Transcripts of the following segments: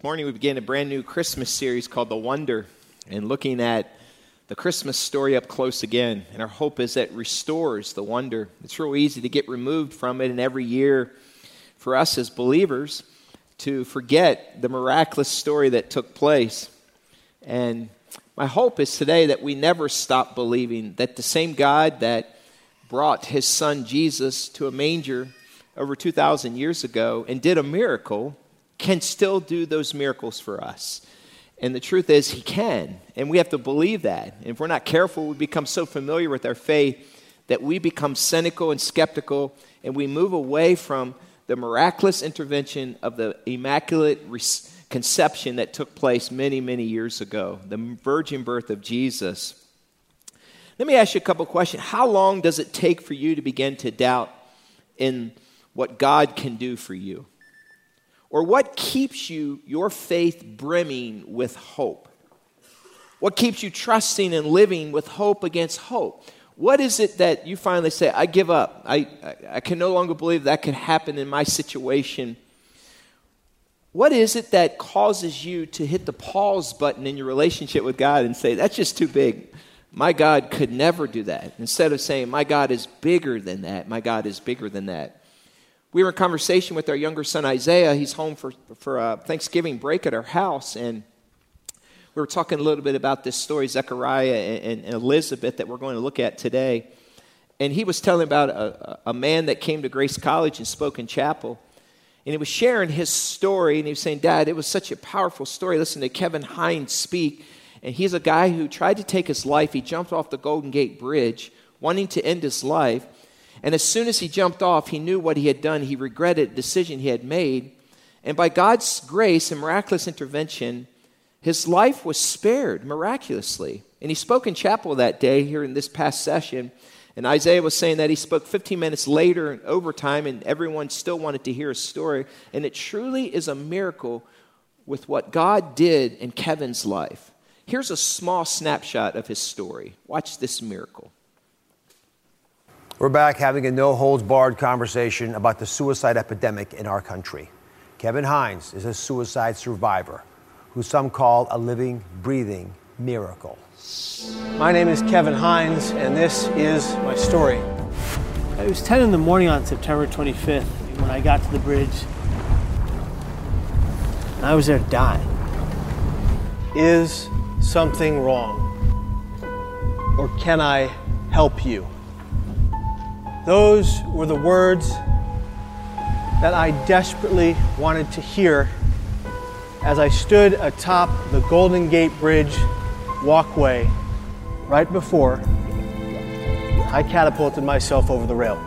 This morning we begin a brand new Christmas series called The Wonder and looking at the Christmas story up close again. And our hope is that restores the wonder. It's real easy to get removed from it, and every year for us as believers to forget the miraculous story that took place. And my hope is today that we never stop believing that the same God that brought his son Jesus to a manger over 2,000 years ago and did a miracle can still do those miracles for us. And the truth is, He can. And we have to believe that. And if we're not careful, we become so familiar with our faith that we become cynical and skeptical and we move away from the miraculous intervention of the immaculate conception that took place many, many years ago, the virgin birth of Jesus. Let me ask you a couple questions. How long does it take for you to begin to doubt in what God can do for you? Or what keeps you, your faith, brimming with hope? What keeps you trusting and living with hope against hope? What is it that you finally say, I give up? I, I, I can no longer believe that could happen in my situation. What is it that causes you to hit the pause button in your relationship with God and say, that's just too big? My God could never do that. Instead of saying, my God is bigger than that, my God is bigger than that. We were in conversation with our younger son Isaiah. He's home for, for a Thanksgiving break at our house, and we were talking a little bit about this story, Zechariah and, and Elizabeth, that we're going to look at today. And he was telling about a, a man that came to Grace College and spoke in chapel. And he was sharing his story, and he was saying, Dad, it was such a powerful story. Listen to Kevin Hines speak. And he's a guy who tried to take his life. He jumped off the Golden Gate Bridge, wanting to end his life. And as soon as he jumped off, he knew what he had done. He regretted the decision he had made. And by God's grace and miraculous intervention, his life was spared miraculously. And he spoke in chapel that day here in this past session. And Isaiah was saying that he spoke 15 minutes later in overtime, and everyone still wanted to hear his story. And it truly is a miracle with what God did in Kevin's life. Here's a small snapshot of his story. Watch this miracle. We're back having a no holds barred conversation about the suicide epidemic in our country. Kevin Hines is a suicide survivor who some call a living, breathing miracle. My name is Kevin Hines, and this is my story. It was 10 in the morning on September 25th when I got to the bridge. And I was there to die. Is something wrong? Or can I help you? Those were the words that I desperately wanted to hear as I stood atop the Golden Gate Bridge walkway right before I catapulted myself over the rail.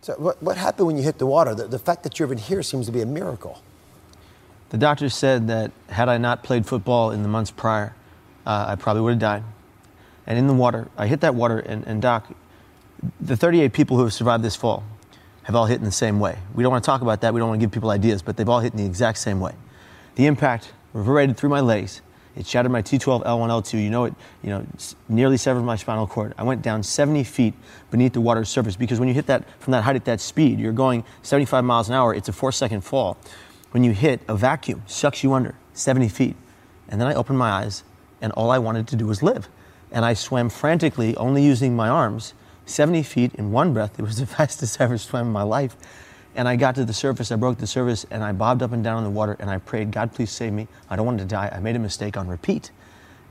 So, what, what happened when you hit the water? The, the fact that you're even here seems to be a miracle. The doctor said that had I not played football in the months prior, uh, I probably would have died. And in the water, I hit that water, and, and Doc, the 38 people who have survived this fall have all hit in the same way. We don't want to talk about that. We don't want to give people ideas, but they've all hit in the exact same way. The impact reverberated through my legs. It shattered my T12, L1, L2. You know it. You know, nearly severed my spinal cord. I went down 70 feet beneath the water's surface because when you hit that from that height at that speed, you're going 75 miles an hour. It's a four-second fall. When you hit a vacuum, sucks you under 70 feet. And then I opened my eyes, and all I wanted to do was live. And I swam frantically, only using my arms 70 feet in one breath. It was the fastest ever swam in my life. And I got to the surface, I broke the surface, and I bobbed up and down in the water, and I prayed, God, please save me. I don't want to die. I made a mistake on repeat.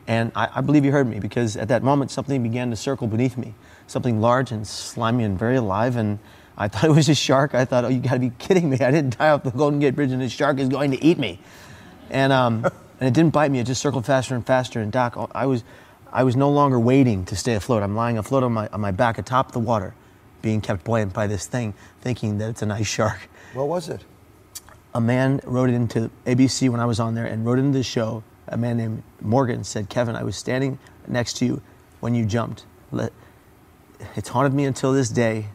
And I, I believe you heard me because at that moment, something began to circle beneath me, something large and slimy and very alive. And I thought it was a shark. I thought, oh, you got to be kidding me. I didn't die off the Golden Gate Bridge, and this shark is going to eat me. And, um, and it didn't bite me, it just circled faster and faster. And Doc, I was, I was no longer waiting to stay afloat. I'm lying afloat on my, on my back atop the water, being kept buoyant by this thing, thinking that it's a nice shark. What was it? A man wrote it into ABC when I was on there and wrote into the show. A man named Morgan said, Kevin, I was standing next to you when you jumped. It's haunted me until this day.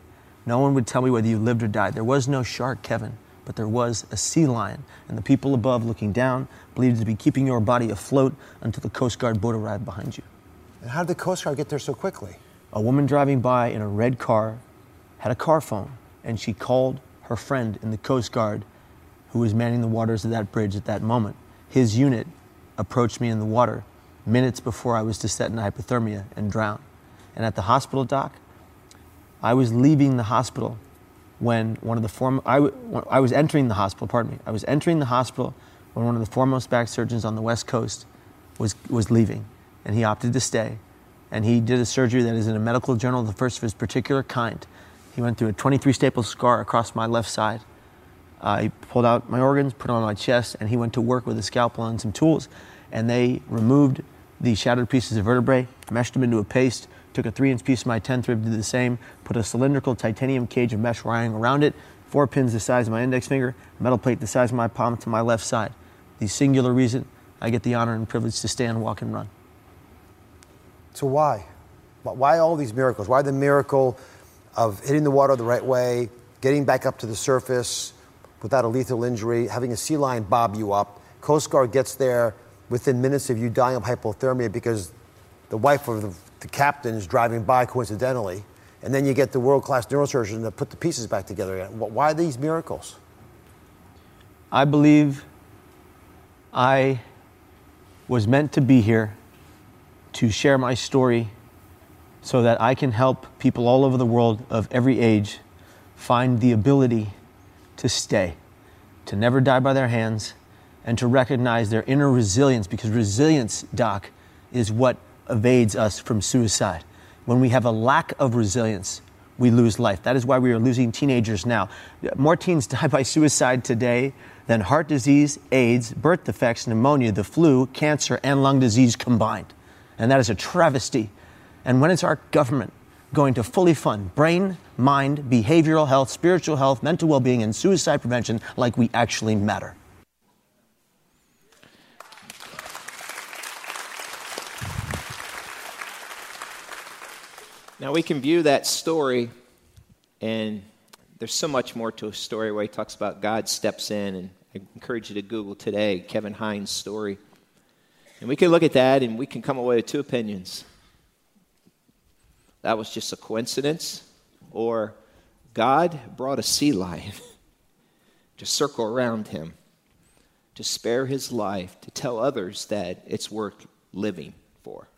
No one would tell me whether you lived or died. There was no shark, Kevin, but there was a sea lion. And the people above looking down believed to be keeping your body afloat until the Coast Guard boat arrived behind you. And how did the Coast Guard get there so quickly? A woman driving by in a red car had a car phone, and she called her friend in the Coast Guard who was manning the waters of that bridge at that moment. His unit approached me in the water minutes before I was to set into hypothermia and drown. And at the hospital dock, I was leaving the hospital when one of the form I, w- I was entering the hospital, pardon me. I was entering the hospital when one of the foremost back surgeons on the West Coast was, was leaving, and he opted to stay. And he did a surgery that is in a medical journal, the first of his particular kind. He went through a 23 staple scar across my left side. Uh, he pulled out my organs, put them on my chest, and he went to work with a scalpel and some tools. And they removed the shattered pieces of vertebrae, meshed them into a paste, took a three inch piece of my 10th rib, did the same, put a cylindrical titanium cage of mesh wiring around it, four pins the size of my index finger, metal plate the size of my palm to my left side. The singular reason I get the honor and privilege to stand, walk, and run. So why? Why all these miracles? Why the miracle of hitting the water the right way, getting back up to the surface without a lethal injury, having a sea lion bob you up? Coast Guard gets there within minutes of you dying of hypothermia because the wife of the, the captain is driving by coincidentally, and then you get the world class neurosurgeon to put the pieces back together again. Why these miracles? I believe I was meant to be here to share my story so that I can help people all over the world of every age find the ability to stay, to never die by their hands, and to recognize their inner resilience because resilience, Doc, is what evades us from suicide. When we have a lack of resilience, we lose life. That is why we are losing teenagers now. More teens die by suicide today than heart disease, AIDS, birth defects, pneumonia, the flu, cancer, and lung disease combined. And that is a travesty. And when is our government going to fully fund brain, mind, behavioral health, spiritual health, mental well being, and suicide prevention like we actually matter? Now we can view that story, and there's so much more to a story where he talks about God steps in, and I encourage you to Google today Kevin Hines' story. And we can look at that and we can come away with two opinions. That was just a coincidence, or God brought a sea lion to circle around him, to spare his life, to tell others that it's worth living for.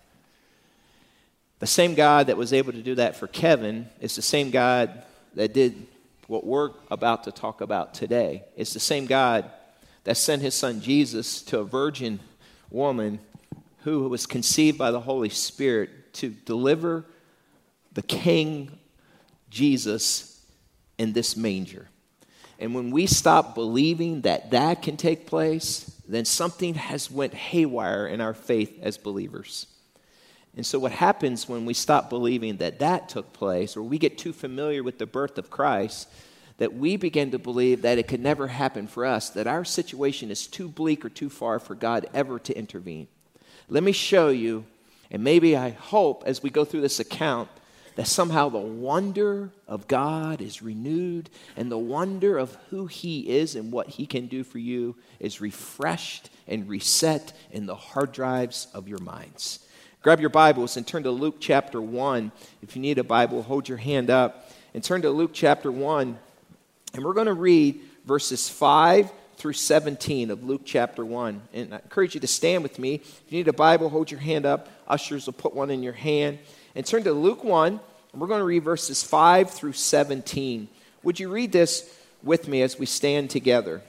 The same God that was able to do that for Kevin is the same God that did what we're about to talk about today. It's the same God that sent his son Jesus to a virgin woman who was conceived by the Holy Spirit to deliver the King Jesus in this manger. And when we stop believing that that can take place, then something has went haywire in our faith as believers. And so, what happens when we stop believing that that took place, or we get too familiar with the birth of Christ, that we begin to believe that it could never happen for us, that our situation is too bleak or too far for God ever to intervene. Let me show you, and maybe I hope as we go through this account, that somehow the wonder of God is renewed and the wonder of who He is and what He can do for you is refreshed and reset in the hard drives of your minds. Grab your Bibles and turn to Luke chapter 1. If you need a Bible, hold your hand up and turn to Luke chapter 1. And we're going to read verses 5 through 17 of Luke chapter 1. And I encourage you to stand with me. If you need a Bible, hold your hand up. Ushers will put one in your hand. And turn to Luke 1, and we're going to read verses 5 through 17. Would you read this with me as we stand together?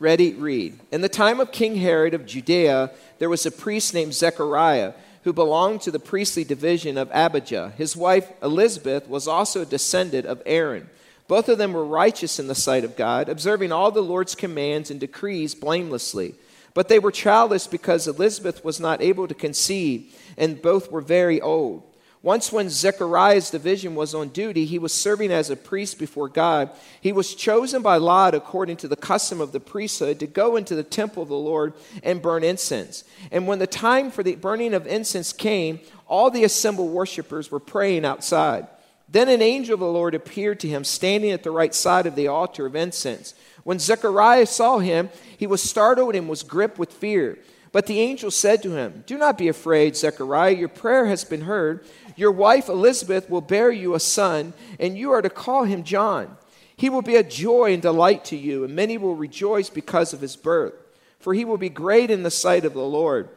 Ready, read. In the time of King Herod of Judea, there was a priest named Zechariah who belonged to the priestly division of Abijah. His wife Elizabeth was also a descendant of Aaron. Both of them were righteous in the sight of God, observing all the Lord's commands and decrees blamelessly. But they were childless because Elizabeth was not able to conceive, and both were very old. Once, when Zechariah's division was on duty, he was serving as a priest before God. He was chosen by Lot, according to the custom of the priesthood, to go into the temple of the Lord and burn incense. And when the time for the burning of incense came, all the assembled worshippers were praying outside. Then an angel of the Lord appeared to him, standing at the right side of the altar of incense. When Zechariah saw him, he was startled and was gripped with fear. But the angel said to him, Do not be afraid, Zechariah. Your prayer has been heard. Your wife Elizabeth will bear you a son, and you are to call him John. He will be a joy and delight to you, and many will rejoice because of his birth. For he will be great in the sight of the Lord.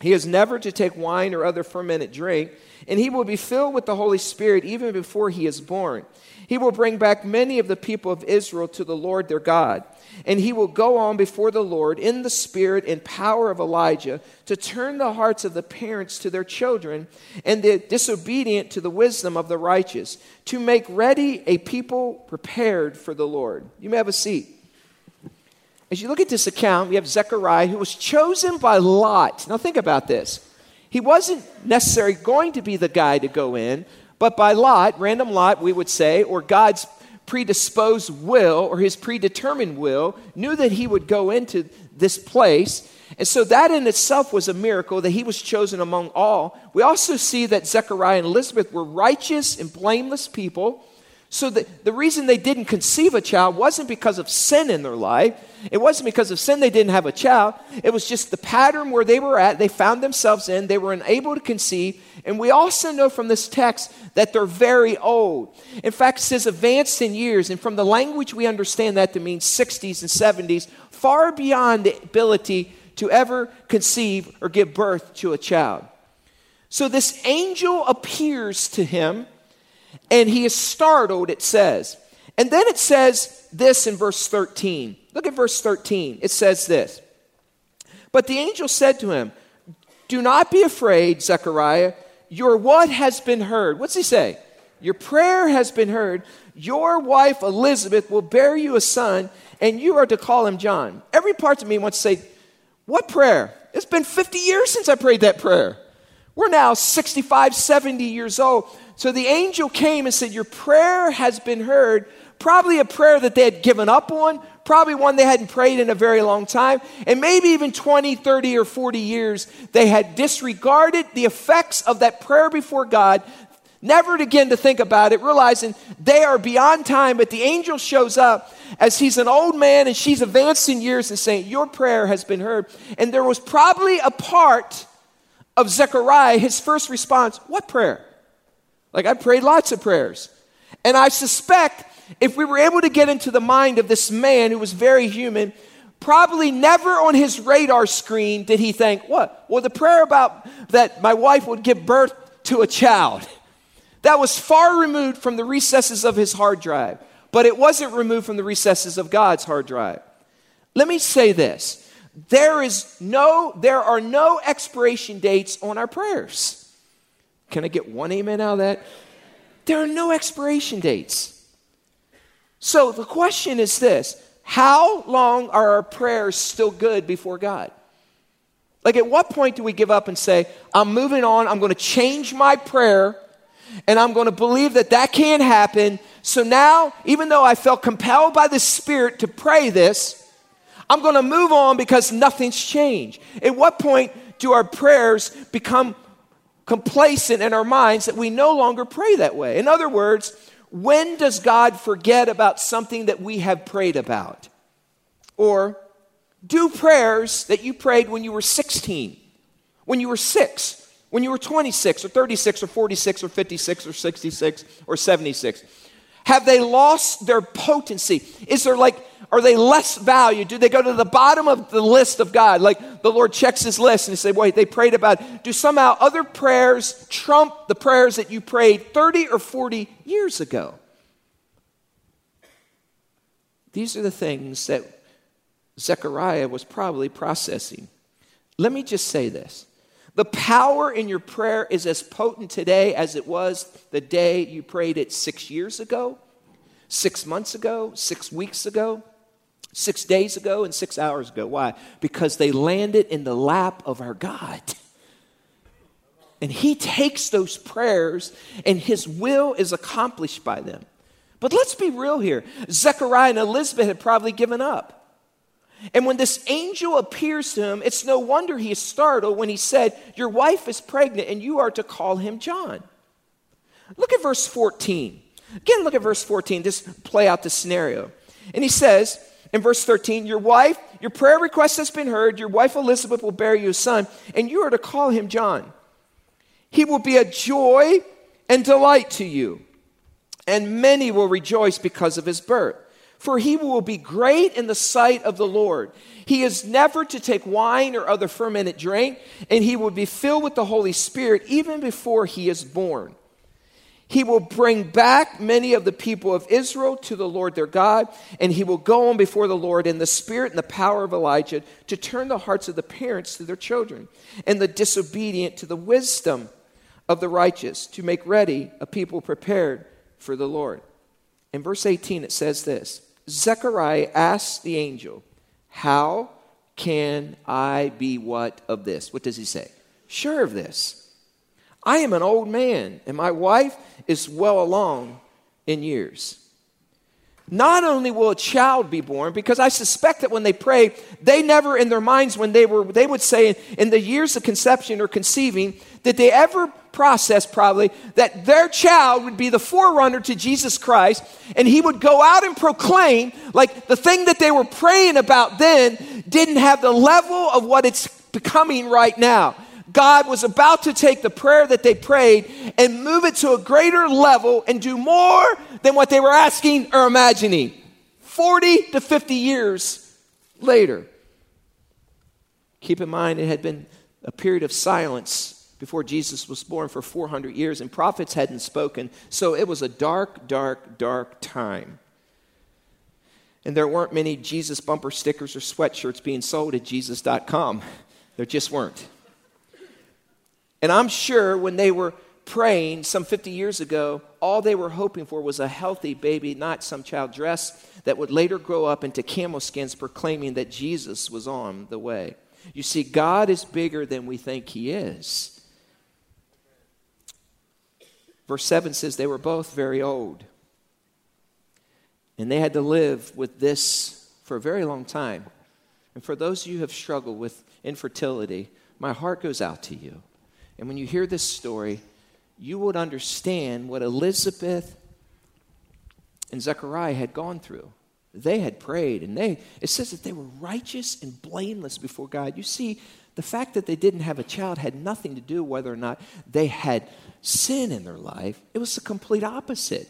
He is never to take wine or other fermented drink, and he will be filled with the Holy Spirit even before he is born. He will bring back many of the people of Israel to the Lord their God. And he will go on before the Lord in the spirit and power of Elijah to turn the hearts of the parents to their children and the disobedient to the wisdom of the righteous, to make ready a people prepared for the Lord. You may have a seat. As you look at this account, we have Zechariah who was chosen by Lot. Now think about this. He wasn't necessarily going to be the guy to go in, but by lot, random lot, we would say, or God's predisposed will or his predetermined will, knew that he would go into this place. And so that in itself was a miracle that he was chosen among all. We also see that Zechariah and Elizabeth were righteous and blameless people so the, the reason they didn't conceive a child wasn't because of sin in their life. It wasn't because of sin they didn't have a child. It was just the pattern where they were at, they found themselves in, they were unable to conceive. And we also know from this text that they're very old. In fact, it says advanced in years. And from the language, we understand that to mean 60s and 70s, far beyond the ability to ever conceive or give birth to a child. So this angel appears to him and he is startled, it says. And then it says this in verse 13. Look at verse 13. It says this But the angel said to him, Do not be afraid, Zechariah. Your what has been heard? What's he say? Your prayer has been heard. Your wife Elizabeth will bear you a son, and you are to call him John. Every part of me wants to say, What prayer? It's been 50 years since I prayed that prayer. We're now 65, 70 years old. So the angel came and said, Your prayer has been heard. Probably a prayer that they had given up on, probably one they hadn't prayed in a very long time, and maybe even 20, 30, or 40 years they had disregarded the effects of that prayer before God, never again to think about it, realizing they are beyond time. But the angel shows up as he's an old man and she's advanced in years and saying, Your prayer has been heard. And there was probably a part of Zechariah, his first response, What prayer? Like I prayed lots of prayers. And I suspect if we were able to get into the mind of this man who was very human, probably never on his radar screen did he think, what? Well, the prayer about that my wife would give birth to a child. That was far removed from the recesses of his hard drive, but it wasn't removed from the recesses of God's hard drive. Let me say this. There is no there are no expiration dates on our prayers. Can I get one amen out of that? There are no expiration dates. So the question is this How long are our prayers still good before God? Like, at what point do we give up and say, I'm moving on, I'm going to change my prayer, and I'm going to believe that that can't happen. So now, even though I felt compelled by the Spirit to pray this, I'm going to move on because nothing's changed. At what point do our prayers become complacent in our minds that we no longer pray that way. In other words, when does God forget about something that we have prayed about? Or do prayers that you prayed when you were 16, when you were six, when you were 26 or 36 or 46 or 56 or 66 or 76. Have they lost their potency? Is there like are they less valued? Do they go to the bottom of the list of God? Like the Lord checks his list and he say, wait, they prayed about. it. Do somehow other prayers trump the prayers that you prayed 30 or 40 years ago? These are the things that Zechariah was probably processing. Let me just say this. The power in your prayer is as potent today as it was the day you prayed it six years ago, six months ago, six weeks ago six days ago and six hours ago. Why? Because they landed in the lap of our God. And He takes those prayers and His will is accomplished by them. But let's be real here. Zechariah and Elizabeth had probably given up. And when this angel appears to him, it's no wonder he is startled when he said, Your wife is pregnant and you are to call him John. Look at verse 14. Again, look at verse 14. Just play out the scenario. And he says, in verse 13, your wife, your prayer request has been heard. Your wife Elizabeth will bear you a son, and you are to call him John. He will be a joy and delight to you. and many will rejoice because of his birth. For he will be great in the sight of the Lord. He is never to take wine or other fermented drink, and he will be filled with the Holy Spirit even before he is born. He will bring back many of the people of Israel to the Lord their God, and he will go on before the Lord in the spirit and the power of Elijah to turn the hearts of the parents to their children, and the disobedient to the wisdom of the righteous, to make ready a people prepared for the Lord. In verse 18, it says this Zechariah asked the angel, How can I be what of this? What does he say? Sure of this. I am an old man, and my wife is well along in years. Not only will a child be born, because I suspect that when they pray, they never in their minds, when they were, they would say in the years of conception or conceiving, did they ever process probably that their child would be the forerunner to Jesus Christ and he would go out and proclaim, like the thing that they were praying about then didn't have the level of what it's becoming right now. God was about to take the prayer that they prayed and move it to a greater level and do more than what they were asking or imagining. 40 to 50 years later. Keep in mind, it had been a period of silence before Jesus was born for 400 years, and prophets hadn't spoken. So it was a dark, dark, dark time. And there weren't many Jesus bumper stickers or sweatshirts being sold at Jesus.com. There just weren't. And I'm sure when they were praying some 50 years ago, all they were hoping for was a healthy baby, not some child dress that would later grow up into camel skins proclaiming that Jesus was on the way. You see, God is bigger than we think He is. Verse 7 says they were both very old. And they had to live with this for a very long time. And for those of you who have struggled with infertility, my heart goes out to you. And when you hear this story, you would understand what Elizabeth and Zechariah had gone through. They had prayed, and they it says that they were righteous and blameless before God. You see, the fact that they didn't have a child had nothing to do whether or not they had sin in their life. It was the complete opposite.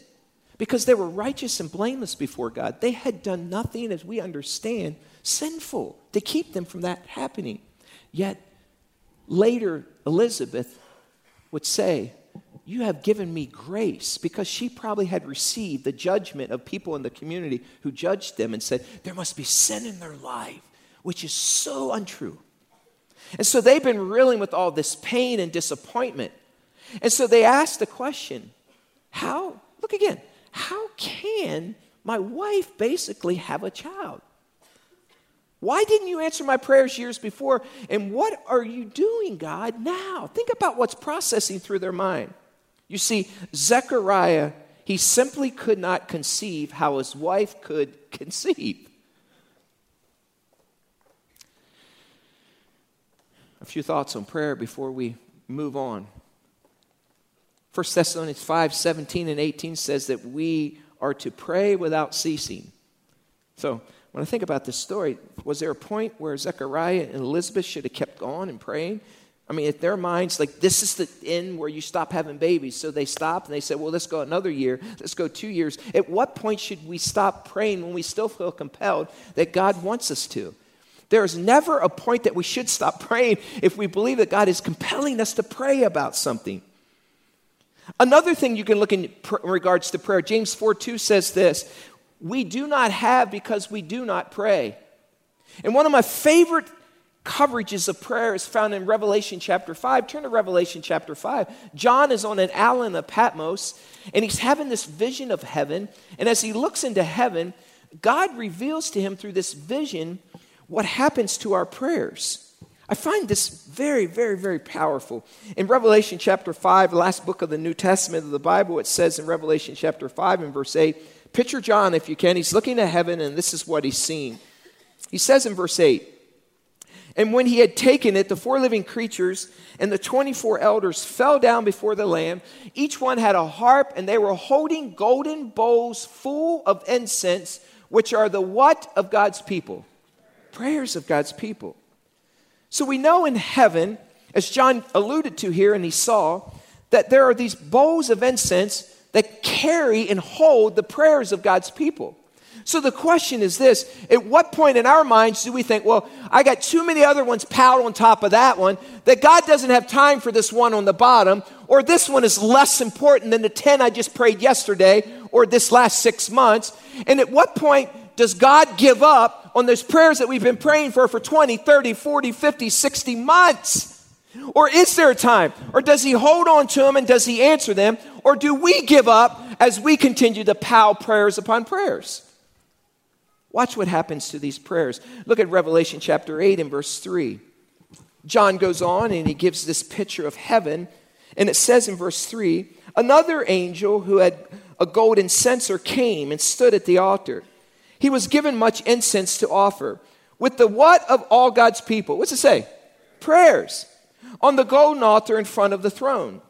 Because they were righteous and blameless before God. They had done nothing, as we understand, sinful to keep them from that happening. Yet later Elizabeth would say, You have given me grace, because she probably had received the judgment of people in the community who judged them and said, There must be sin in their life, which is so untrue. And so they've been reeling with all this pain and disappointment. And so they asked the question, How, look again, how can my wife basically have a child? Why didn't you answer my prayers years before? And what are you doing, God, now? Think about what's processing through their mind. You see, Zechariah, he simply could not conceive how his wife could conceive. A few thoughts on prayer before we move on. 1 Thessalonians 5 17 and 18 says that we are to pray without ceasing. So, when I think about this story, was there a point where Zechariah and Elizabeth should have kept on and praying? I mean, at their minds, like this is the end where you stop having babies. So they stopped and they said, well, let's go another year. Let's go two years. At what point should we stop praying when we still feel compelled that God wants us to? There is never a point that we should stop praying if we believe that God is compelling us to pray about something. Another thing you can look in regards to prayer, James 4 2 says this we do not have because we do not pray. And one of my favorite coverages of prayer is found in Revelation chapter 5. Turn to Revelation chapter 5. John is on an island of Patmos, and he's having this vision of heaven. And as he looks into heaven, God reveals to him through this vision what happens to our prayers. I find this very, very, very powerful. In Revelation chapter 5, the last book of the New Testament of the Bible, it says in Revelation chapter 5 and verse 8, Picture John, if you can. He's looking to heaven, and this is what he's seeing. He says in verse 8, And when he had taken it, the four living creatures and the 24 elders fell down before the Lamb. Each one had a harp, and they were holding golden bowls full of incense, which are the what of God's people? Prayers of God's people. So we know in heaven, as John alluded to here and he saw, that there are these bowls of incense that carry and hold the prayers of God's people. So the question is this at what point in our minds do we think, well, I got too many other ones piled on top of that one, that God doesn't have time for this one on the bottom, or this one is less important than the 10 I just prayed yesterday or this last six months? And at what point does God give up on those prayers that we've been praying for for 20, 30, 40, 50, 60 months? Or is there a time? Or does he hold on to them and does he answer them? Or do we give up as we continue to pile prayers upon prayers? Watch what happens to these prayers. Look at Revelation chapter 8 and verse 3. John goes on and he gives this picture of heaven. And it says in verse 3 Another angel who had a golden censer came and stood at the altar. He was given much incense to offer. With the what of all God's people? What's it say? Prayers. On the golden altar in front of the throne.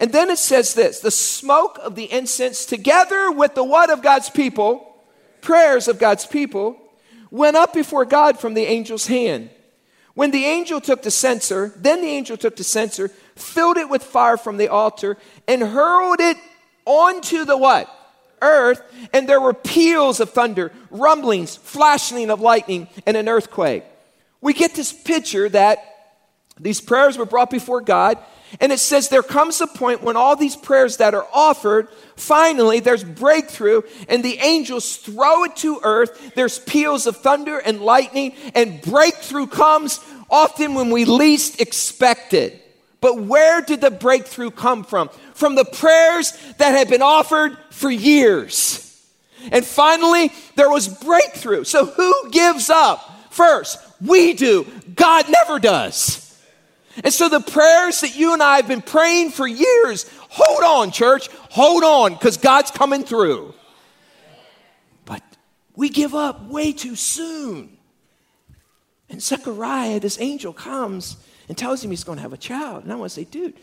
And then it says this the smoke of the incense together with the what of God's people prayers of God's people went up before God from the angel's hand. When the angel took the censer, then the angel took the censer, filled it with fire from the altar, and hurled it onto the what? Earth, and there were peals of thunder, rumblings, flashing of lightning, and an earthquake. We get this picture that these prayers were brought before God, and it says there comes a point when all these prayers that are offered, finally there's breakthrough, and the angels throw it to earth. There's peals of thunder and lightning, and breakthrough comes often when we least expect it. But where did the breakthrough come from? From the prayers that had been offered for years. And finally, there was breakthrough. So who gives up? First, we do. God never does. And so the prayers that you and I have been praying for years, hold on, church, hold on, because God's coming through. But we give up way too soon. And Zechariah, this angel, comes and tells him he's going to have a child. And I want to say, dude,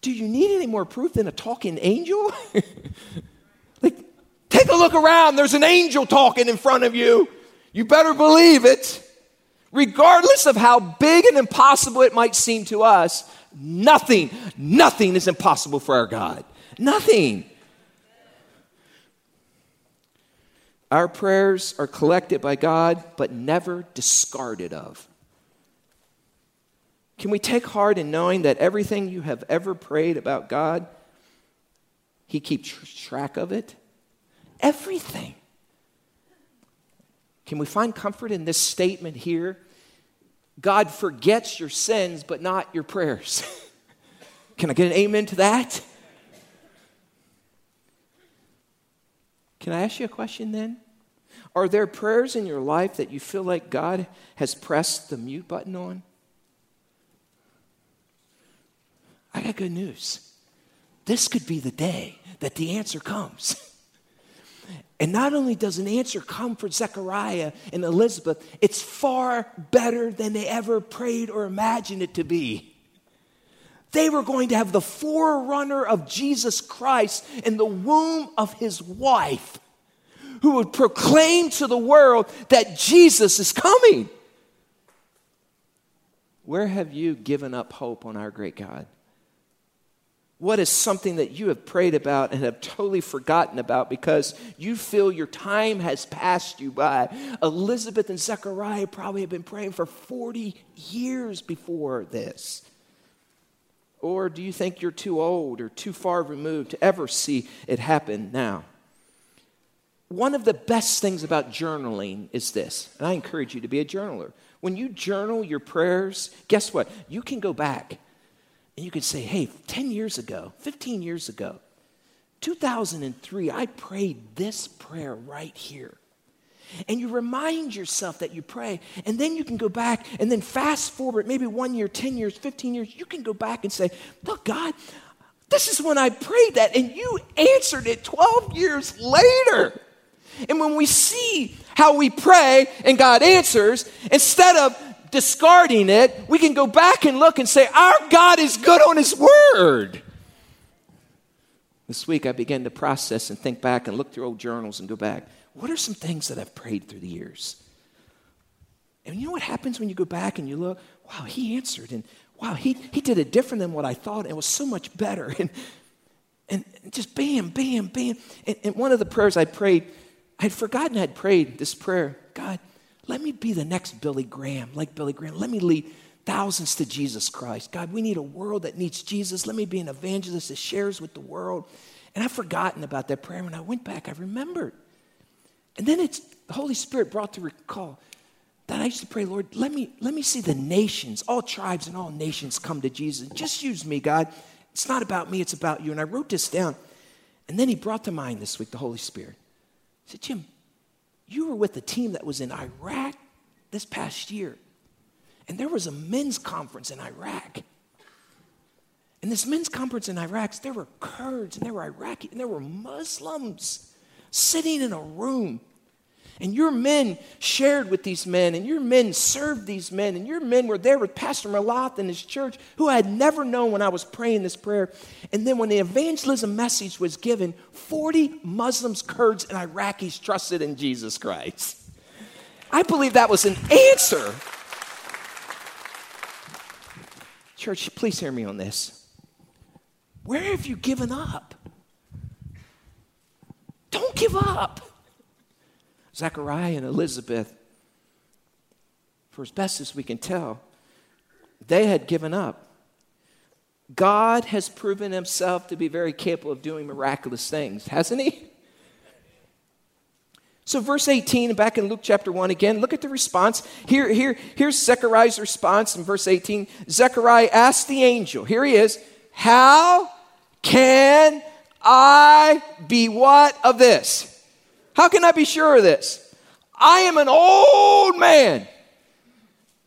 do you need any more proof than a talking angel? like, take a look around. There's an angel talking in front of you. You better believe it regardless of how big and impossible it might seem to us, nothing, nothing is impossible for our God. Nothing. Our prayers are collected by God, but never discarded of. Can we take heart in knowing that everything you have ever prayed about God, He keeps track of it? Everything. Can we find comfort in this statement here? God forgets your sins, but not your prayers. Can I get an amen to that? Can I ask you a question then? Are there prayers in your life that you feel like God has pressed the mute button on? I got good news. This could be the day that the answer comes. And not only does an answer come for Zechariah and Elizabeth, it's far better than they ever prayed or imagined it to be. They were going to have the forerunner of Jesus Christ in the womb of his wife, who would proclaim to the world that Jesus is coming. Where have you given up hope on our great God? What is something that you have prayed about and have totally forgotten about because you feel your time has passed you by? Elizabeth and Zechariah probably have been praying for 40 years before this. Or do you think you're too old or too far removed to ever see it happen now? One of the best things about journaling is this, and I encourage you to be a journaler. When you journal your prayers, guess what? You can go back and you could say, hey, 10 years ago, 15 years ago, 2003, I prayed this prayer right here. And you remind yourself that you pray, and then you can go back and then fast forward maybe one year, 10 years, 15 years. You can go back and say, Look, God, this is when I prayed that, and you answered it 12 years later. And when we see how we pray and God answers, instead of discarding it, we can go back and look and say, Our God is good on His word. This week I began to process and think back and look through old journals and go back. What are some things that I've prayed through the years? And you know what happens when you go back and you look? Wow, he answered, and wow, he, he did it different than what I thought, and it was so much better. And And just bam, bam, bam. And, and one of the prayers I prayed, I'd forgotten I'd prayed this prayer God, let me be the next Billy Graham, like Billy Graham. Let me lead thousands to Jesus Christ. God, we need a world that needs Jesus. Let me be an evangelist that shares with the world. And I've forgotten about that prayer. When I went back, I remembered. And then it's the Holy Spirit brought to recall that I used to pray, Lord, let me, let me see the nations, all tribes and all nations come to Jesus. Just use me, God. It's not about me, it's about you. And I wrote this down. And then he brought to mind this week the Holy Spirit. He said, Jim, you were with the team that was in Iraq this past year. And there was a men's conference in Iraq. And this men's conference in Iraq, there were Kurds and there were Iraqi and there were Muslims sitting in a room and your men shared with these men, and your men served these men, and your men were there with Pastor Malath and his church, who I had never known when I was praying this prayer. And then when the evangelism message was given, 40 Muslims, Kurds, and Iraqis trusted in Jesus Christ. I believe that was an answer. Church, please hear me on this. Where have you given up? Don't give up. Zechariah and Elizabeth, for as best as we can tell, they had given up. God has proven himself to be very capable of doing miraculous things, hasn't he? So, verse 18, back in Luke chapter 1 again, look at the response. Here, here, here's Zechariah's response in verse 18. Zechariah asked the angel, here he is, How can I be what of this? How can I be sure of this? I am an old man,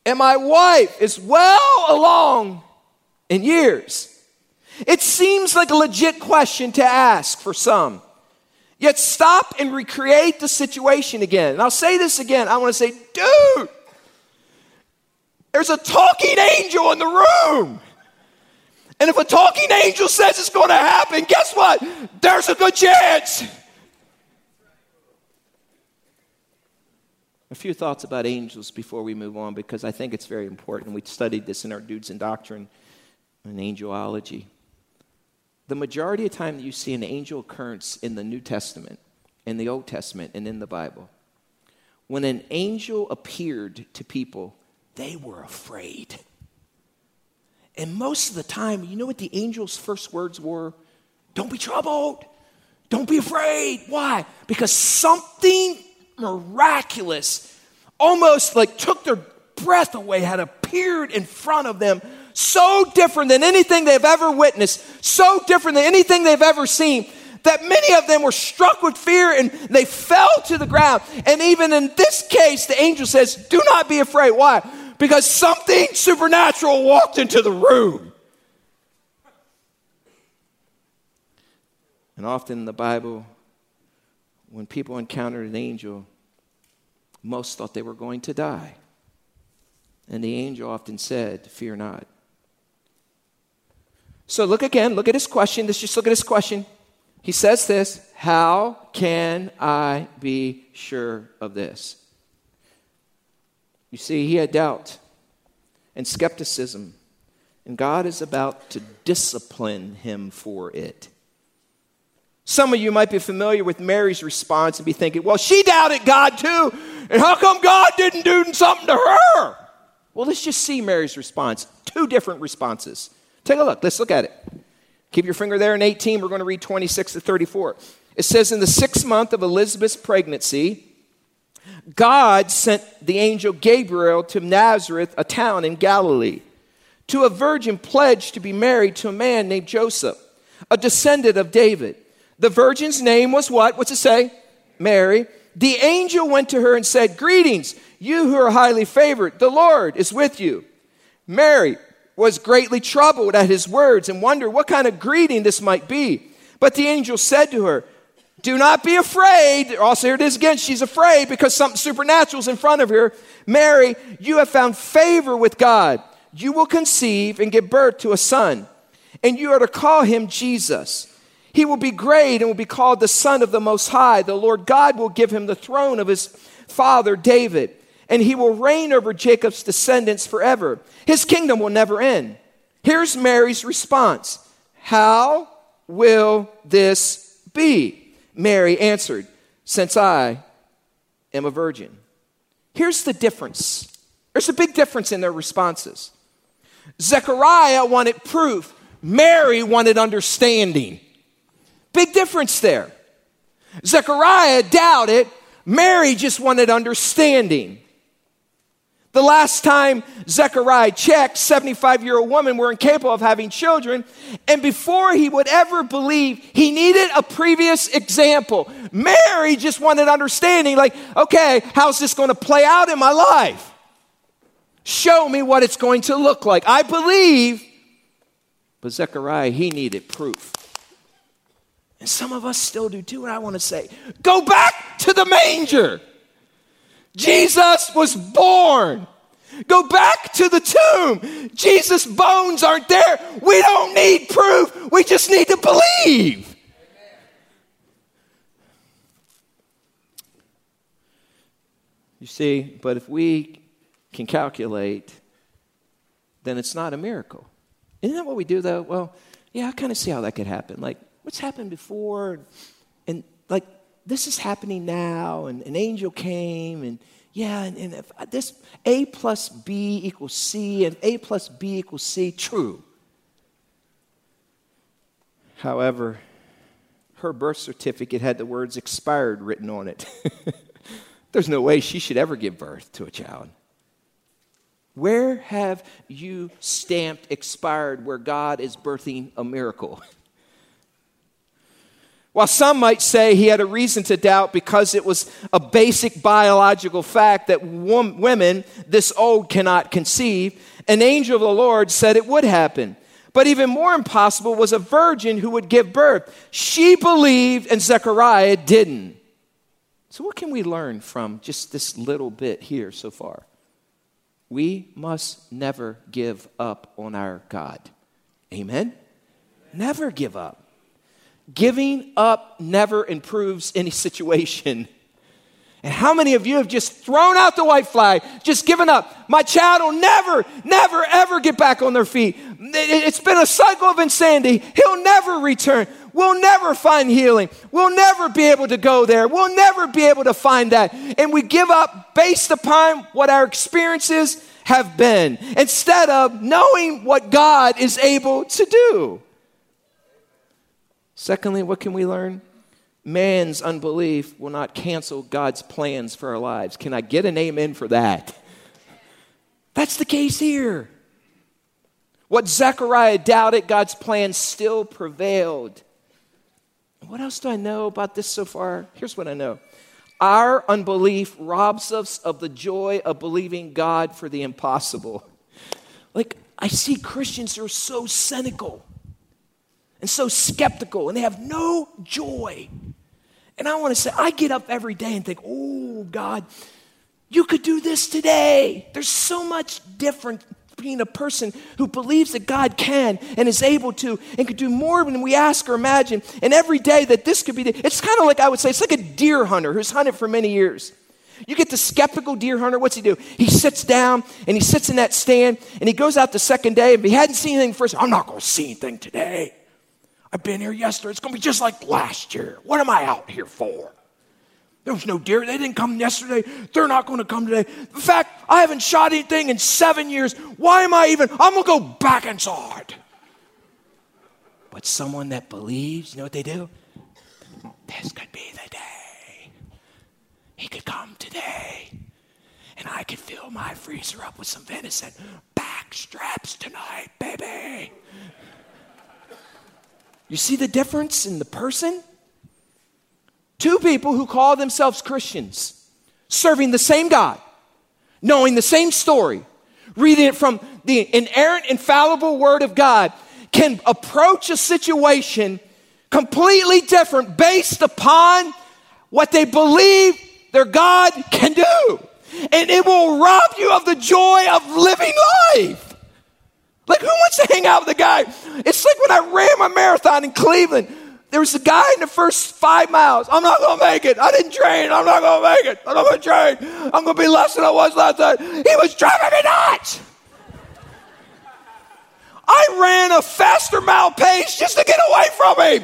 and my wife is well along in years. It seems like a legit question to ask for some. Yet stop and recreate the situation again. And I'll say this again. I want to say, dude, there's a talking angel in the room. And if a talking angel says it's going to happen, guess what? There's a good chance. Few thoughts about angels before we move on because I think it's very important. We studied this in our Dudes in Doctrine and Angelology. The majority of time that you see an angel occurrence in the New Testament, in the Old Testament, and in the Bible, when an angel appeared to people, they were afraid. And most of the time, you know what the angel's first words were? Don't be troubled. Don't be afraid. Why? Because something miraculous, almost like took their breath away, had appeared in front of them, so different than anything they've ever witnessed, so different than anything they've ever seen, that many of them were struck with fear and they fell to the ground. And even in this case, the angel says, Do not be afraid. Why? Because something supernatural walked into the room. And often in the Bible, when people encountered an angel, most thought they were going to die. And the angel often said, Fear not. So look again, look at his question. Let's just look at his question. He says this How can I be sure of this? You see, he had doubt and skepticism, and God is about to discipline him for it. Some of you might be familiar with Mary's response and be thinking, well, she doubted God too, and how come God didn't do something to her? Well, let's just see Mary's response. Two different responses. Take a look. Let's look at it. Keep your finger there in 18. We're going to read 26 to 34. It says, In the sixth month of Elizabeth's pregnancy, God sent the angel Gabriel to Nazareth, a town in Galilee, to a virgin pledged to be married to a man named Joseph, a descendant of David. The virgin's name was what? What's it say? Mary. The angel went to her and said, Greetings, you who are highly favored. The Lord is with you. Mary was greatly troubled at his words and wondered what kind of greeting this might be. But the angel said to her, Do not be afraid. Also, here it is again. She's afraid because something supernatural is in front of her. Mary, you have found favor with God. You will conceive and give birth to a son, and you are to call him Jesus. He will be great and will be called the Son of the Most High. The Lord God will give him the throne of his father David, and he will reign over Jacob's descendants forever. His kingdom will never end. Here's Mary's response How will this be? Mary answered, Since I am a virgin. Here's the difference there's a big difference in their responses. Zechariah wanted proof, Mary wanted understanding. Big difference there. Zechariah doubted, Mary just wanted understanding. The last time Zechariah checked, 75 year old women were incapable of having children. And before he would ever believe, he needed a previous example. Mary just wanted understanding, like, okay, how's this going to play out in my life? Show me what it's going to look like. I believe. But Zechariah, he needed proof. And some of us still do too. And I want to say, go back to the manger. Jesus was born. Go back to the tomb. Jesus' bones aren't there. We don't need proof. We just need to believe. You see, but if we can calculate, then it's not a miracle. Isn't that what we do, though? Well, yeah, I kind of see how that could happen. Like, what's happened before? And, like, this is happening now, and an angel came, and yeah, and, and if uh, this A plus B equals C, and A plus B equals C, true. However, her birth certificate had the words expired written on it. There's no way she should ever give birth to a child. Where have you stamped expired where God is birthing a miracle? While some might say he had a reason to doubt because it was a basic biological fact that women this old cannot conceive, an angel of the Lord said it would happen. But even more impossible was a virgin who would give birth. She believed and Zechariah didn't. So, what can we learn from just this little bit here so far? We must never give up on our God. Amen? Never give up. Giving up never improves any situation. And how many of you have just thrown out the white flag, just given up? My child will never, never, ever get back on their feet. It's been a cycle of insanity. He'll never return. We'll never find healing. We'll never be able to go there. We'll never be able to find that. And we give up based upon what our experiences have been instead of knowing what God is able to do. Secondly, what can we learn? Man's unbelief will not cancel God's plans for our lives. Can I get an amen for that? That's the case here. What Zechariah doubted, God's plan still prevailed. What else do I know about this so far? Here's what I know our unbelief robs us of the joy of believing God for the impossible. Like, I see Christians who are so cynical and so skeptical and they have no joy. And I want to say, I get up every day and think, oh, God, you could do this today. There's so much different being a person who believes that God can and is able to and could do more than we ask or imagine. And every day that this could be, it's kind of like I would say, it's like a deer hunter who's hunted for many years. You get the skeptical deer hunter, what's he do? He sits down and he sits in that stand and he goes out the second day. If he hadn't seen anything first, I'm not going to see anything today. I've been here yesterday. It's going to be just like last year. What am I out here for? There was no deer. They didn't come yesterday. They're not going to come today. In fact, I haven't shot anything in seven years. Why am I even? I'm going to go back inside. But someone that believes, you know what they do? This could be the day. He could come today. And I could fill my freezer up with some venison. Back straps tonight, baby. You see the difference in the person? Two people who call themselves Christians, serving the same God, knowing the same story, reading it from the inerrant, infallible Word of God, can approach a situation completely different based upon what they believe their God can do. And it will rob you of the joy of living life. Like, who wants to hang out with a guy? It's like when I ran my marathon in Cleveland. There was a guy in the first five miles. I'm not to make it. I didn't train. I'm not to make it. I'm not to train. I'm to be less than I was last night. He was driving me nuts. I ran a faster mile pace just to get away from him.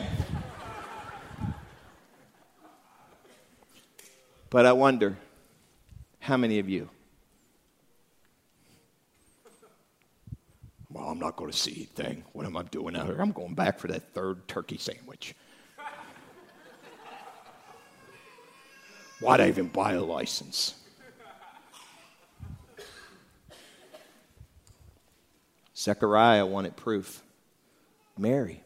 But I wonder how many of you? I'm not going to see anything. What am I doing out here? I'm going back for that third turkey sandwich. Why'd I even buy a license? Zechariah wanted proof. Mary,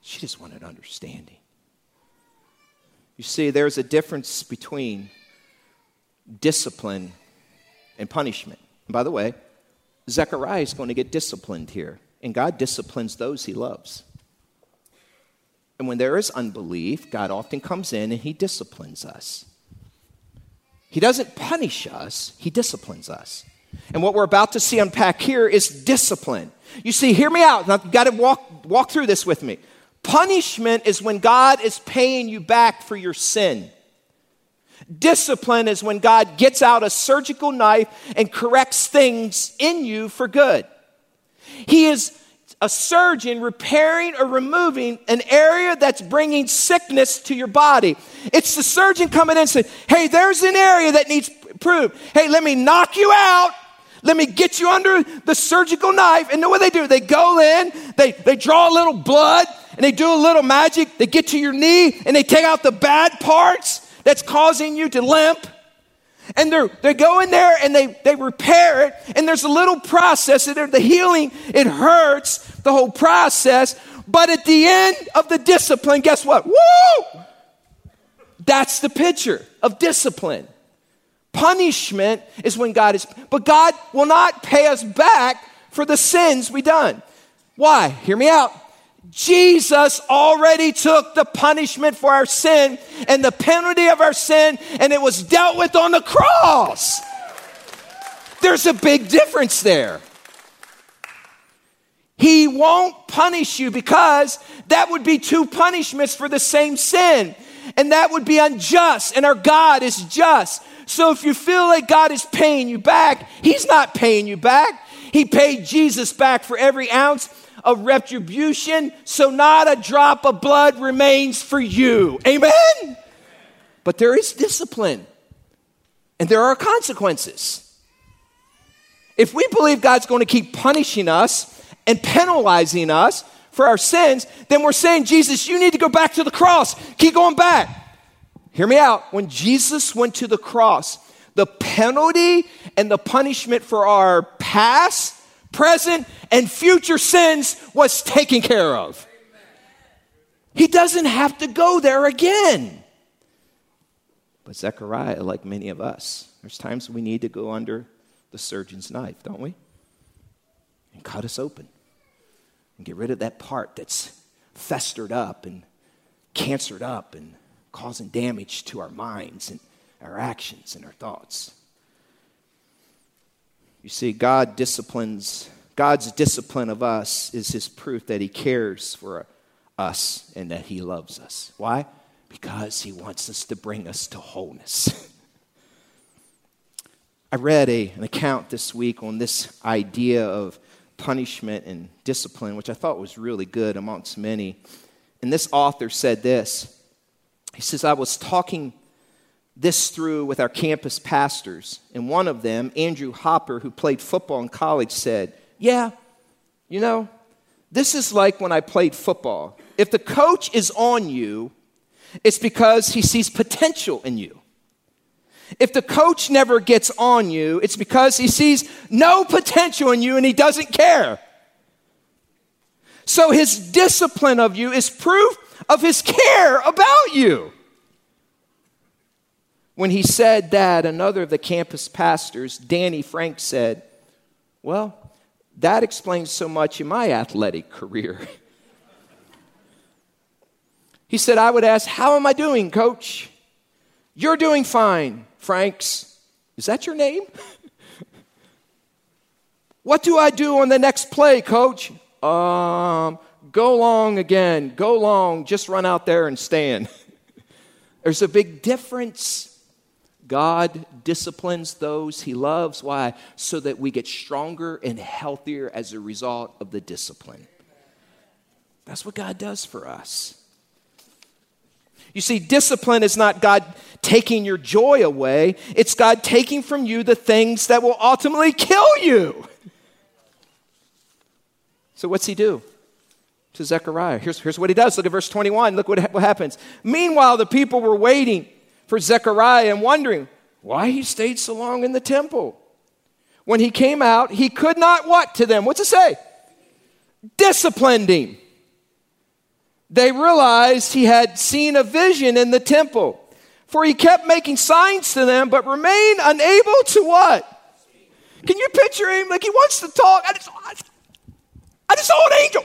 she just wanted understanding. You see, there's a difference between discipline and punishment. And by the way, Zechariah is going to get disciplined here, and God disciplines those he loves. And when there is unbelief, God often comes in and he disciplines us. He doesn't punish us, he disciplines us. And what we're about to see unpack here is discipline. You see, hear me out. Now, you got to walk, walk through this with me. Punishment is when God is paying you back for your sin. Discipline is when God gets out a surgical knife and corrects things in you for good. He is a surgeon repairing or removing an area that's bringing sickness to your body. It's the surgeon coming in and saying, Hey, there's an area that needs improved. Hey, let me knock you out. Let me get you under the surgical knife. And know what they do? They go in, they, they draw a little blood, and they do a little magic. They get to your knee and they take out the bad parts that's causing you to limp. And they're, they go in there and they, they repair it. And there's a little process. And the healing, it hurts, the whole process. But at the end of the discipline, guess what? Woo! That's the picture of discipline. Punishment is when God is, but God will not pay us back for the sins we done. Why? Hear me out. Jesus already took the punishment for our sin and the penalty of our sin, and it was dealt with on the cross. There's a big difference there. He won't punish you because that would be two punishments for the same sin, and that would be unjust, and our God is just. So if you feel like God is paying you back, He's not paying you back. He paid Jesus back for every ounce of retribution, so not a drop of blood remains for you. Amen? But there is discipline, and there are consequences. If we believe God's going to keep punishing us and penalizing us for our sins, then we're saying, Jesus, you need to go back to the cross. Keep going back. Hear me out. When Jesus went to the cross, the penalty and the punishment for our past, present, and future sins was taken care of. He doesn't have to go there again. But Zechariah, like many of us, there's times we need to go under the surgeon's knife, don't we? And cut us open and get rid of that part that's festered up and cancered up and causing damage to our minds and our actions and our thoughts. You see, God disciplines, God's discipline of us is his proof that he cares for us and that he loves us. Why? Because he wants us to bring us to wholeness. I read a, an account this week on this idea of punishment and discipline, which I thought was really good amongst many. And this author said this He says, I was talking this through with our campus pastors. And one of them, Andrew Hopper, who played football in college, said, Yeah, you know, this is like when I played football. If the coach is on you, it's because he sees potential in you. If the coach never gets on you, it's because he sees no potential in you and he doesn't care. So his discipline of you is proof of his care about you. When he said that, another of the campus pastors, Danny Frank, said, Well, that explains so much in my athletic career. he said, I would ask, How am I doing, coach? You're doing fine, Franks. Is that your name? what do I do on the next play, coach? Um, go long again. Go long. Just run out there and stand. There's a big difference God disciplines those he loves. Why? So that we get stronger and healthier as a result of the discipline. That's what God does for us. You see, discipline is not God taking your joy away, it's God taking from you the things that will ultimately kill you. So, what's he do? To Zechariah. Here's, here's what he does. Look at verse 21. Look what, what happens. Meanwhile, the people were waiting for Zechariah and wondering why he stayed so long in the temple. When he came out, he could not what to them? What's it say? Disciplined him they realized he had seen a vision in the temple. For he kept making signs to them, but remained unable to what? Can you picture him? Like he wants to talk. I just, I just saw an angel.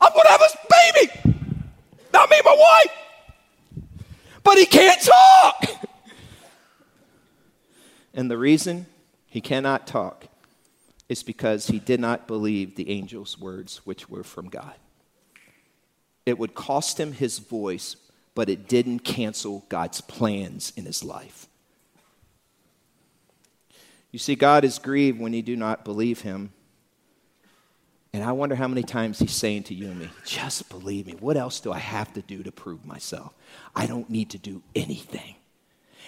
I'm going to have a baby. Not me, my wife. But he can't talk. And the reason he cannot talk is because he did not believe the angel's words, which were from God. It would cost him his voice, but it didn't cancel God's plans in his life. You see, God is grieved when you do not believe him. And I wonder how many times he's saying to you and me, just believe me. What else do I have to do to prove myself? I don't need to do anything.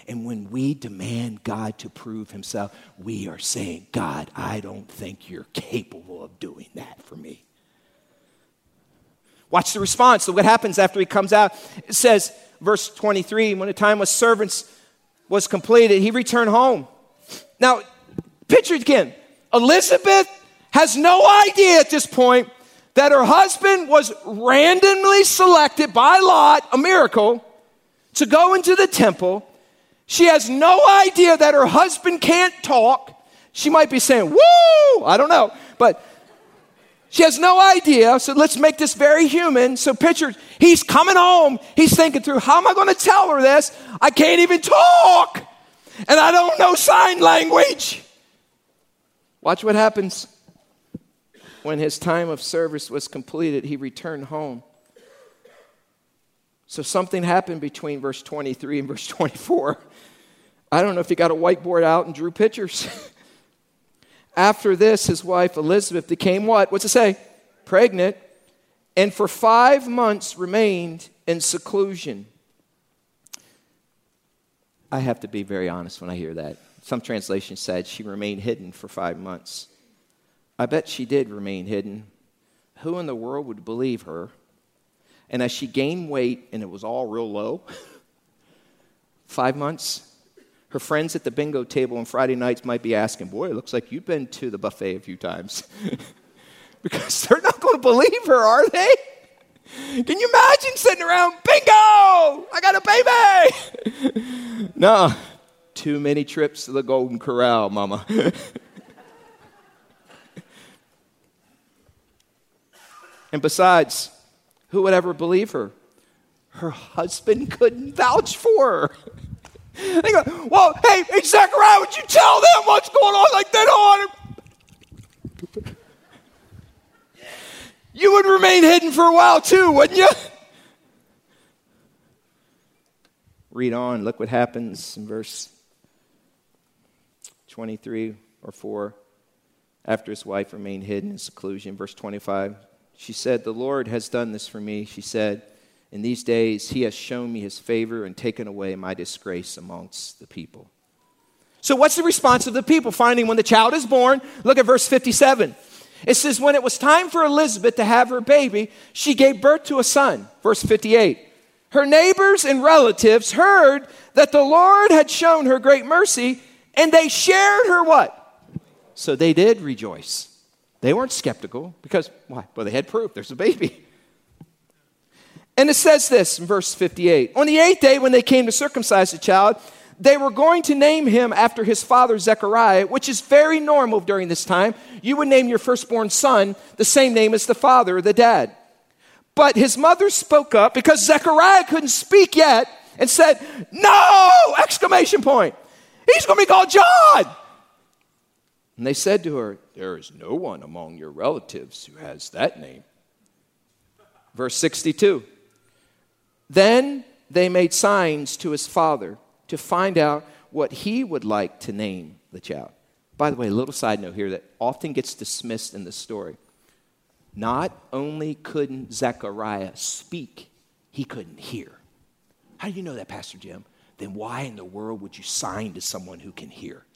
And when we demand God to prove himself, we are saying, God, I don't think you're capable of doing that for me. Watch the response. So what happens after he comes out? It says, verse 23, when the time of servants was completed, he returned home. Now, picture again. Elizabeth has no idea at this point that her husband was randomly selected by Lot, a miracle, to go into the temple she has no idea that her husband can't talk. She might be saying, Woo! I don't know. But she has no idea. So let's make this very human. So picture, he's coming home. He's thinking through, how am I going to tell her this? I can't even talk. And I don't know sign language. Watch what happens. When his time of service was completed, he returned home. So something happened between verse 23 and verse 24. I don't know if he got a whiteboard out and drew pictures. After this, his wife Elizabeth became what? What's it say? Pregnant. And for five months remained in seclusion. I have to be very honest when I hear that. Some translations said she remained hidden for five months. I bet she did remain hidden. Who in the world would believe her? And as she gained weight and it was all real low, five months, her friends at the bingo table on Friday nights might be asking, Boy, it looks like you've been to the buffet a few times. because they're not going to believe her, are they? Can you imagine sitting around, bingo, I got a baby? no, too many trips to the Golden Corral, mama. And besides, who would ever believe her? Her husband couldn't vouch for her. They go, well, hey, hey, Zechariah, would you tell them what's going on? Like, they don't want. You would remain hidden for a while too, wouldn't you? Read on. Look what happens in verse 23 or 4. After his wife remained hidden in seclusion. Verse 25. She said, The Lord has done this for me. She said, in these days, he has shown me his favor and taken away my disgrace amongst the people. So, what's the response of the people finding when the child is born? Look at verse 57. It says, When it was time for Elizabeth to have her baby, she gave birth to a son. Verse 58. Her neighbors and relatives heard that the Lord had shown her great mercy, and they shared her what? So they did rejoice. They weren't skeptical because, why? Well, they had proof there's a baby. And it says this in verse 58 On the eighth day, when they came to circumcise the child, they were going to name him after his father Zechariah, which is very normal during this time. You would name your firstborn son the same name as the father or the dad. But his mother spoke up because Zechariah couldn't speak yet and said, No! Exclamation point. He's going to be called John. And they said to her, There is no one among your relatives who has that name. Verse 62. Then they made signs to his father to find out what he would like to name the child. By the way, a little side note here that often gets dismissed in the story. Not only couldn't Zechariah speak, he couldn't hear. How do you know that, Pastor Jim? Then why in the world would you sign to someone who can hear?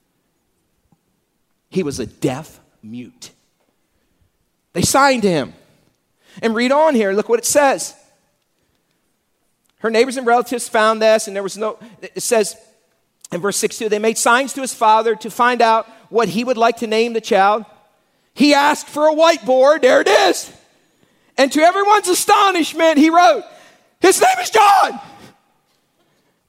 He was a deaf mute. They signed him. And read on here, look what it says. Her neighbors and relatives found this, and there was no, it says in verse 62, they made signs to his father to find out what he would like to name the child. He asked for a whiteboard, there it is. And to everyone's astonishment, he wrote, His name is John.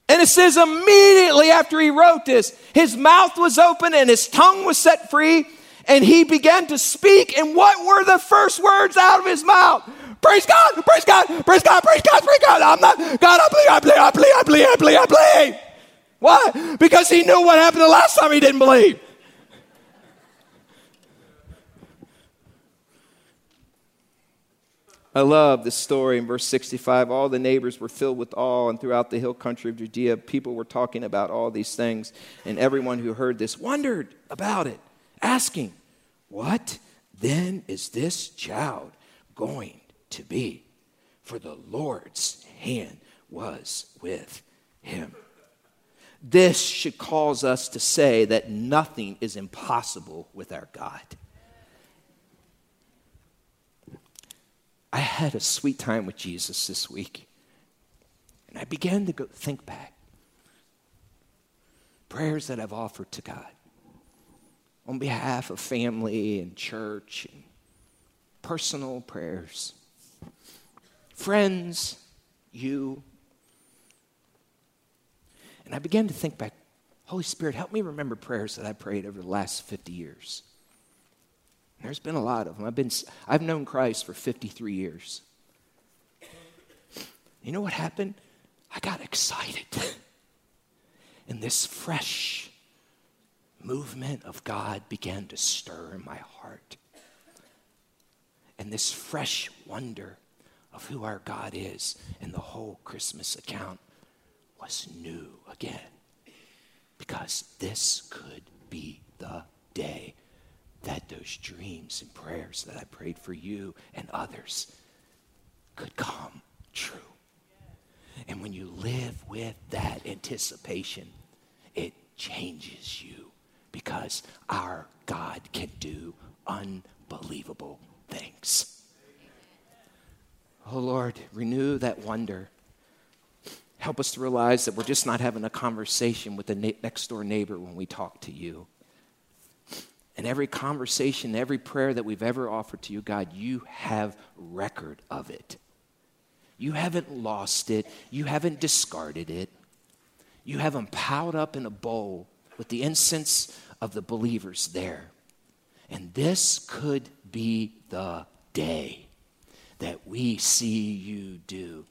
And it says immediately after he wrote this, his mouth was open and his tongue was set free, and he began to speak. And what were the first words out of his mouth? Praise God, praise God, praise God, praise God, praise God. I'm not, God, I believe, I believe, I believe, I believe, I believe, I believe. Why? Because he knew what happened the last time he didn't believe. I love this story in verse 65. All the neighbors were filled with awe, and throughout the hill country of Judea, people were talking about all these things. And everyone who heard this wondered about it, asking, What then is this child going to be? For the Lord's hand was with him. This should cause us to say that nothing is impossible with our God. I had a sweet time with Jesus this week. And I began to go think back. Prayers that I've offered to God on behalf of family and church and personal prayers. Friends, you. And I began to think back Holy Spirit, help me remember prayers that I prayed over the last 50 years. There's been a lot of them. I've, been, I've known Christ for 53 years. You know what happened? I got excited. and this fresh movement of God began to stir in my heart. And this fresh wonder of who our God is and the whole Christmas account was new again. Because this could be the day that those dreams and prayers that I prayed for you and others could come true. And when you live with that anticipation, it changes you because our God can do unbelievable things. Oh Lord, renew that wonder. Help us to realize that we're just not having a conversation with the next door neighbor when we talk to you. And every conversation, every prayer that we've ever offered to you, God, you have record of it. You haven't lost it. You haven't discarded it. You have them piled up in a bowl with the incense of the believers there. And this could be the day that we see you do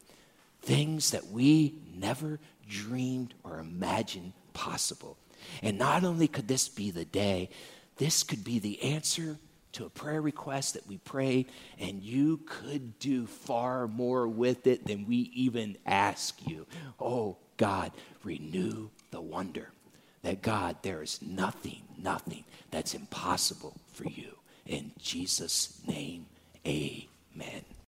things that we never dreamed or imagined possible. And not only could this be the day, this could be the answer to a prayer request that we prayed, and you could do far more with it than we even ask you. Oh, God, renew the wonder that God, there is nothing, nothing that's impossible for you. In Jesus' name, amen.